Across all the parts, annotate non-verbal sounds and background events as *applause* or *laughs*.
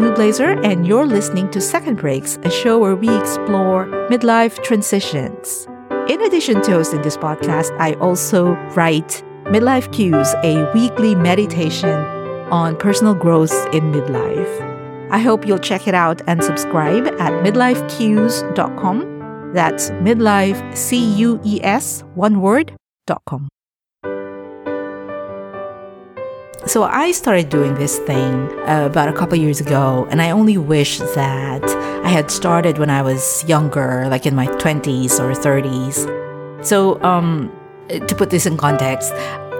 Lou Blaser, and you're listening to Second Breaks, a show where we explore midlife transitions. In addition to hosting this podcast, I also write Midlife Cues, a weekly meditation on personal growth in midlife. I hope you'll check it out and subscribe at midlifecues.com. That's midlife, C U E S, one word, dot com. So I started doing this thing uh, about a couple years ago, and I only wish that I had started when I was younger, like in my 20s or 30s. So, um, to put this in context,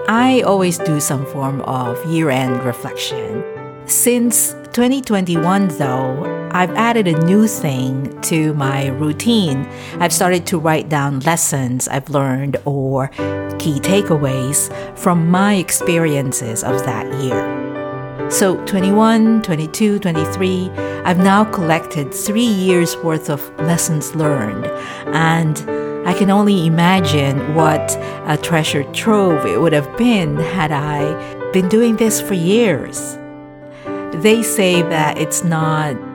I always do some form of year end reflection. Since 2021, though, I've added a new thing to my routine. I've started to write down lessons I've learned or key takeaways from my experiences of that year. So 21, 22, 23, I've now collected three years worth of lessons learned and I can only imagine what a treasure trove it would have been had I been doing this for years. They say that it's not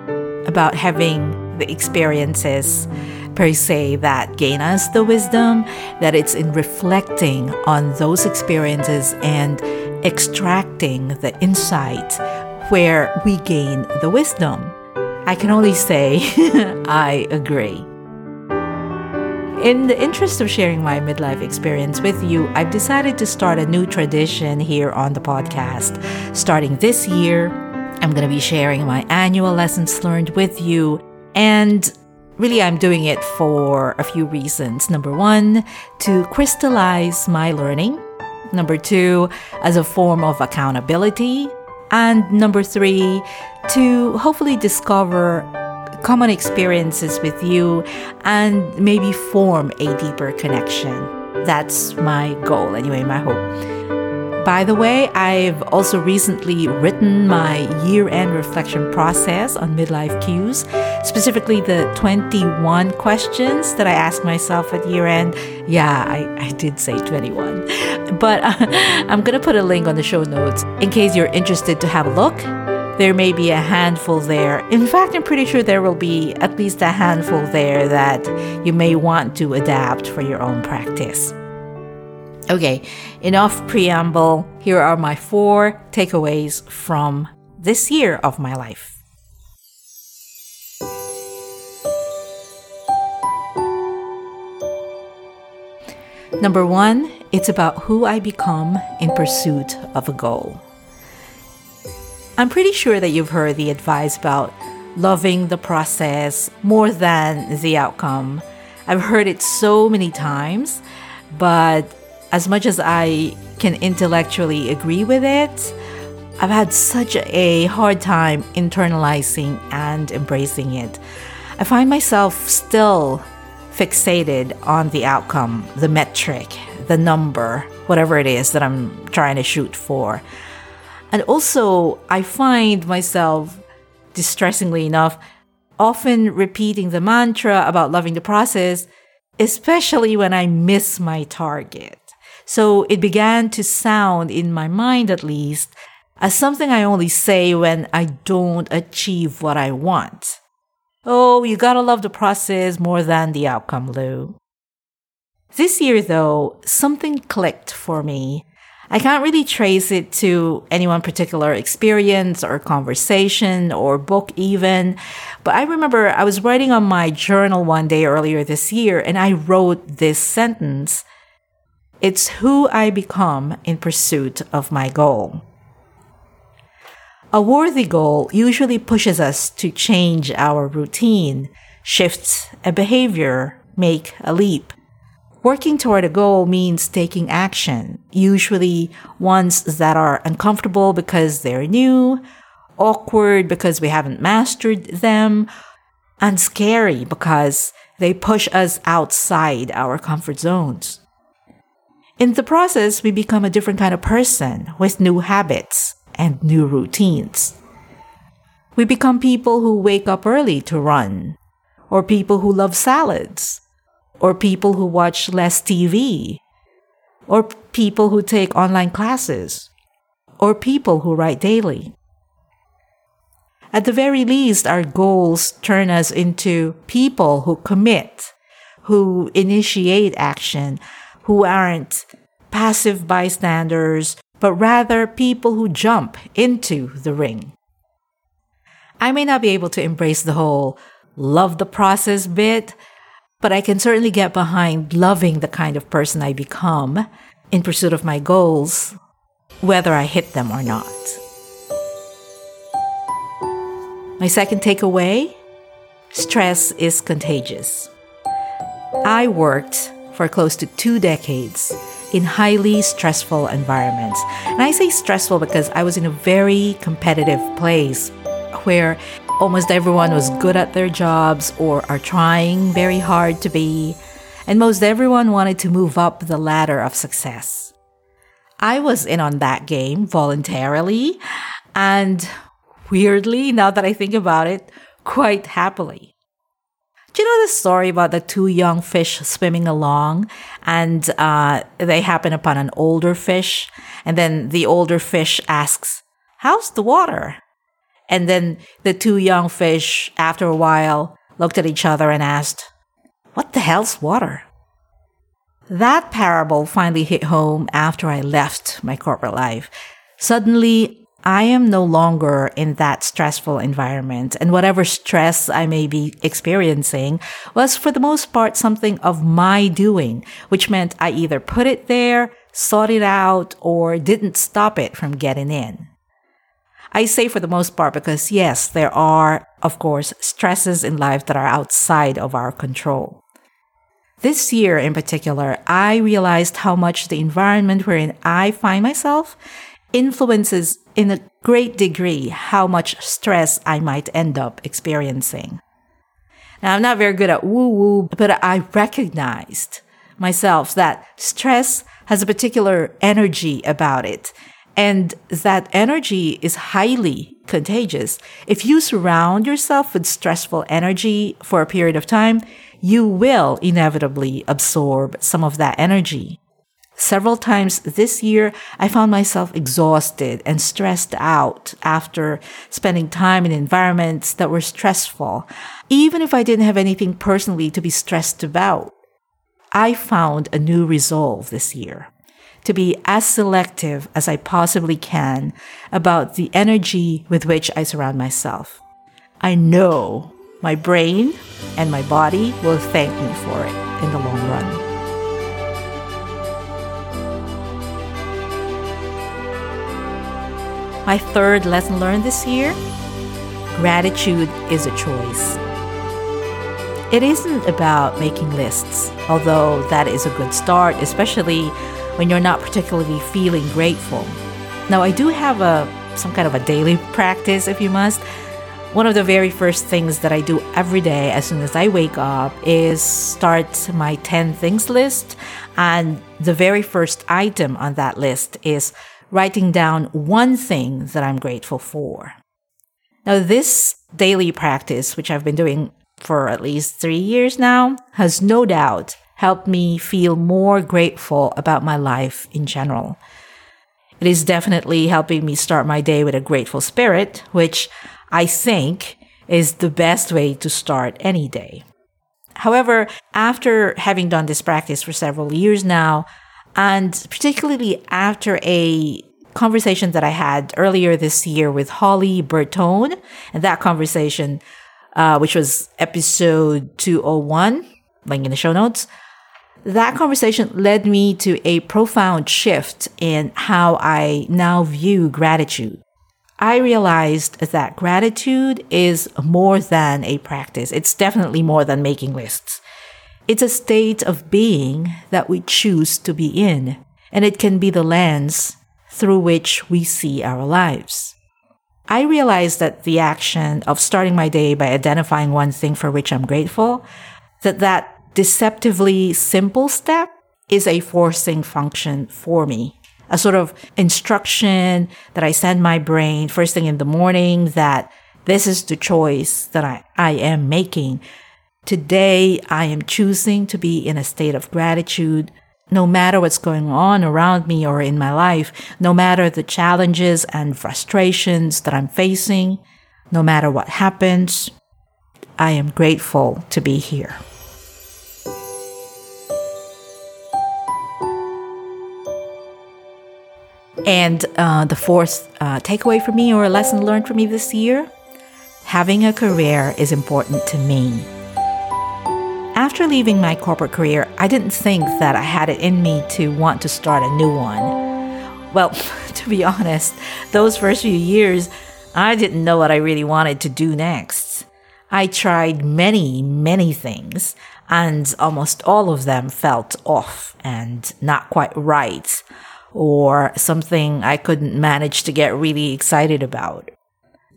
about having the experiences per se that gain us the wisdom, that it's in reflecting on those experiences and extracting the insight where we gain the wisdom. I can only say *laughs* I agree. In the interest of sharing my midlife experience with you, I've decided to start a new tradition here on the podcast. Starting this year, I'm going to be sharing my annual lessons learned with you. And really, I'm doing it for a few reasons. Number one, to crystallize my learning. Number two, as a form of accountability. And number three, to hopefully discover common experiences with you and maybe form a deeper connection. That's my goal, anyway, my hope. By the way, I've also recently written my year end reflection process on midlife cues, specifically the 21 questions that I ask myself at year end. Yeah, I, I did say 21. *laughs* But uh, *laughs* I'm going to put a link on the show notes in case you're interested to have a look. There may be a handful there. In fact, I'm pretty sure there will be at least a handful there that you may want to adapt for your own practice. Okay, enough preamble. Here are my four takeaways from this year of my life. Number one, it's about who I become in pursuit of a goal. I'm pretty sure that you've heard the advice about loving the process more than the outcome. I've heard it so many times, but as much as I can intellectually agree with it, I've had such a hard time internalizing and embracing it. I find myself still fixated on the outcome, the metric, the number, whatever it is that I'm trying to shoot for. And also, I find myself, distressingly enough, often repeating the mantra about loving the process, especially when I miss my target. So it began to sound, in my mind at least, as something I only say when I don't achieve what I want. Oh, you gotta love the process more than the outcome, Lou. This year, though, something clicked for me. I can't really trace it to any one particular experience or conversation or book, even. But I remember I was writing on my journal one day earlier this year and I wrote this sentence it's who I become in pursuit of my goal. A worthy goal usually pushes us to change our routine, shift a behavior, make a leap. Working toward a goal means taking action, usually ones that are uncomfortable because they're new, awkward because we haven't mastered them, and scary because they push us outside our comfort zones. In the process, we become a different kind of person with new habits and new routines. We become people who wake up early to run, or people who love salads, or people who watch less TV, or people who take online classes, or people who write daily. At the very least, our goals turn us into people who commit, who initiate action, who aren't passive bystanders, but rather people who jump into the ring. I may not be able to embrace the whole love the process bit, but I can certainly get behind loving the kind of person I become in pursuit of my goals, whether I hit them or not. My second takeaway stress is contagious. I worked for close to two decades in highly stressful environments. And I say stressful because I was in a very competitive place where almost everyone was good at their jobs or are trying very hard to be, and most everyone wanted to move up the ladder of success. I was in on that game voluntarily and weirdly, now that I think about it, quite happily. Do you know the story about the two young fish swimming along and uh, they happen upon an older fish? And then the older fish asks, How's the water? And then the two young fish, after a while, looked at each other and asked, What the hell's water? That parable finally hit home after I left my corporate life. Suddenly, I am no longer in that stressful environment, and whatever stress I may be experiencing was for the most part something of my doing, which meant I either put it there, sought it out, or didn't stop it from getting in. I say for the most part because yes, there are, of course, stresses in life that are outside of our control. This year in particular, I realized how much the environment wherein I find myself influences in a great degree how much stress I might end up experiencing. Now, I'm not very good at woo woo, but I recognized myself that stress has a particular energy about it. And that energy is highly contagious. If you surround yourself with stressful energy for a period of time, you will inevitably absorb some of that energy. Several times this year, I found myself exhausted and stressed out after spending time in environments that were stressful, even if I didn't have anything personally to be stressed about. I found a new resolve this year to be as selective as I possibly can about the energy with which I surround myself. I know my brain and my body will thank me for it in the long run. My third lesson learned this year gratitude is a choice. It isn't about making lists, although that is a good start, especially when you're not particularly feeling grateful. Now, I do have a some kind of a daily *laughs* practice, if you must. One of the very first things that I do every day as soon as I wake up is start my 10 things list. And the very first item on that list is writing down one thing that I'm grateful for. Now, this daily practice, which I've been doing for at least three years now, has no doubt helped me feel more grateful about my life in general. It is definitely helping me start my day with a grateful spirit, which I think is the best way to start any day. However, after having done this practice for several years now, and particularly after a conversation that I had earlier this year with Holly Bertone, and that conversation, uh, which was episode 201, link in the show notes, that conversation led me to a profound shift in how I now view gratitude. I realized that gratitude is more than a practice. It's definitely more than making lists. It's a state of being that we choose to be in, and it can be the lens through which we see our lives. I realized that the action of starting my day by identifying one thing for which I'm grateful, that that deceptively simple step is a forcing function for me. A sort of instruction that I send my brain first thing in the morning that this is the choice that I, I am making Today, I am choosing to be in a state of gratitude no matter what's going on around me or in my life, no matter the challenges and frustrations that I'm facing. No matter what happens, I am grateful to be here. And uh, the fourth uh, takeaway for me or a lesson learned for me this year having a career is important to me. After leaving my corporate career, I didn't think that I had it in me to want to start a new one. Well, *laughs* to be honest, those first few years, I didn't know what I really wanted to do next. I tried many, many things, and almost all of them felt off and not quite right or something I couldn't manage to get really excited about.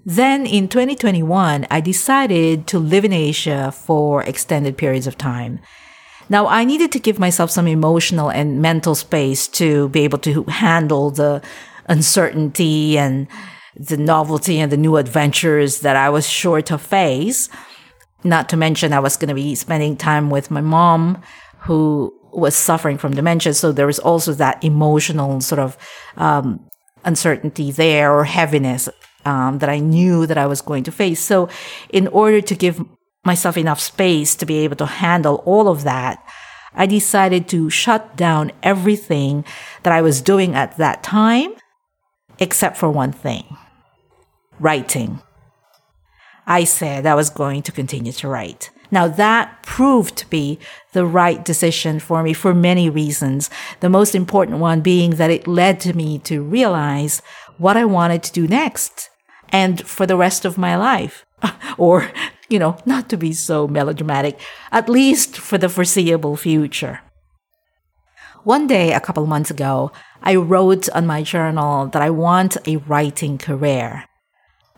Then in 2021, I decided to live in Asia for extended periods of time. Now, I needed to give myself some emotional and mental space to be able to handle the uncertainty and the novelty and the new adventures that I was sure to face. Not to mention, I was going to be spending time with my mom, who was suffering from dementia. So there was also that emotional sort of um, uncertainty there or heaviness um, that I knew that I was going to face. So in order to give myself enough space to be able to handle all of that, I decided to shut down everything that I was doing at that time, except for one thing writing. I said I was going to continue to write. Now that proved to be the right decision for me for many reasons. The most important one being that it led to me to realize what I wanted to do next and for the rest of my life. *laughs* or, you know, not to be so melodramatic, at least for the foreseeable future. One day, a couple months ago, I wrote on my journal that I want a writing career.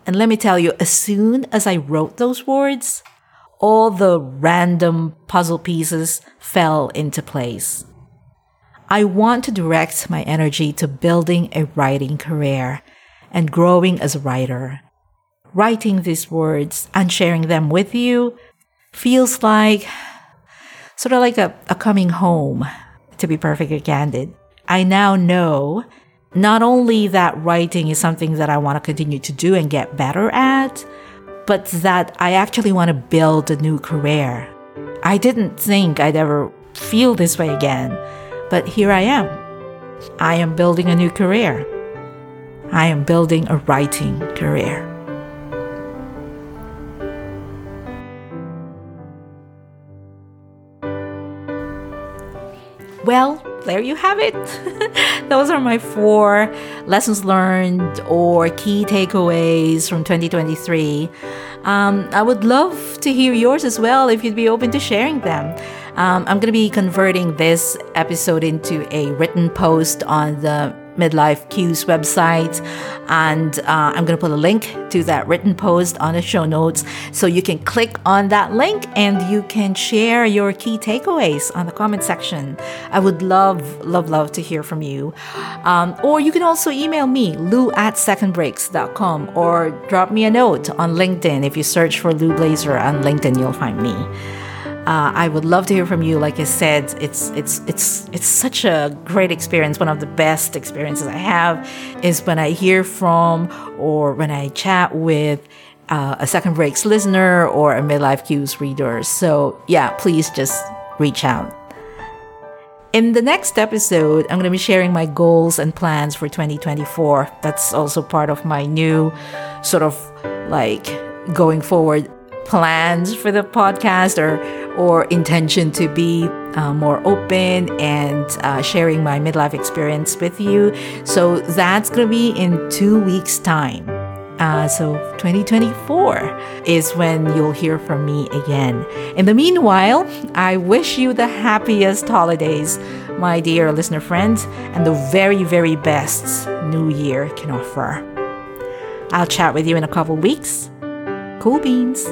And let me tell you, as soon as I wrote those words, all the random puzzle pieces fell into place. I want to direct my energy to building a writing career and growing as a writer. Writing these words and sharing them with you feels like sort of like a, a coming home, to be perfectly candid. I now know not only that writing is something that I want to continue to do and get better at, but that I actually want to build a new career. I didn't think I'd ever feel this way again, but here I am. I am building a new career. I am building a writing career. Well, there you have it. *laughs* Those are my four lessons learned or key takeaways from 2023. Um, I would love to hear yours as well if you'd be open to sharing them. Um, I'm going to be converting this episode into a written post on the Midlife Cues website. And uh, I'm going to put a link to that written post on the show notes. So you can click on that link and you can share your key takeaways on the comment section. I would love, love, love to hear from you. Um, or you can also email me, lou at secondbreaks.com, or drop me a note on LinkedIn. If you search for Lou Blaser on LinkedIn, you'll find me. Uh, I would love to hear from you. Like I said, it's it's it's it's such a great experience. One of the best experiences I have is when I hear from or when I chat with uh, a Second Breaks listener or a Midlife Cues reader. So yeah, please just reach out. In the next episode, I'm going to be sharing my goals and plans for 2024. That's also part of my new sort of like going forward plans for the podcast or or intention to be uh, more open and uh, sharing my midlife experience with you. So that's going to be in two weeks' time. Uh, so 2024 is when you'll hear from me again. In the meanwhile, I wish you the happiest holidays, my dear listener friends, and the very, very best new year can offer. I'll chat with you in a couple weeks. Cool beans.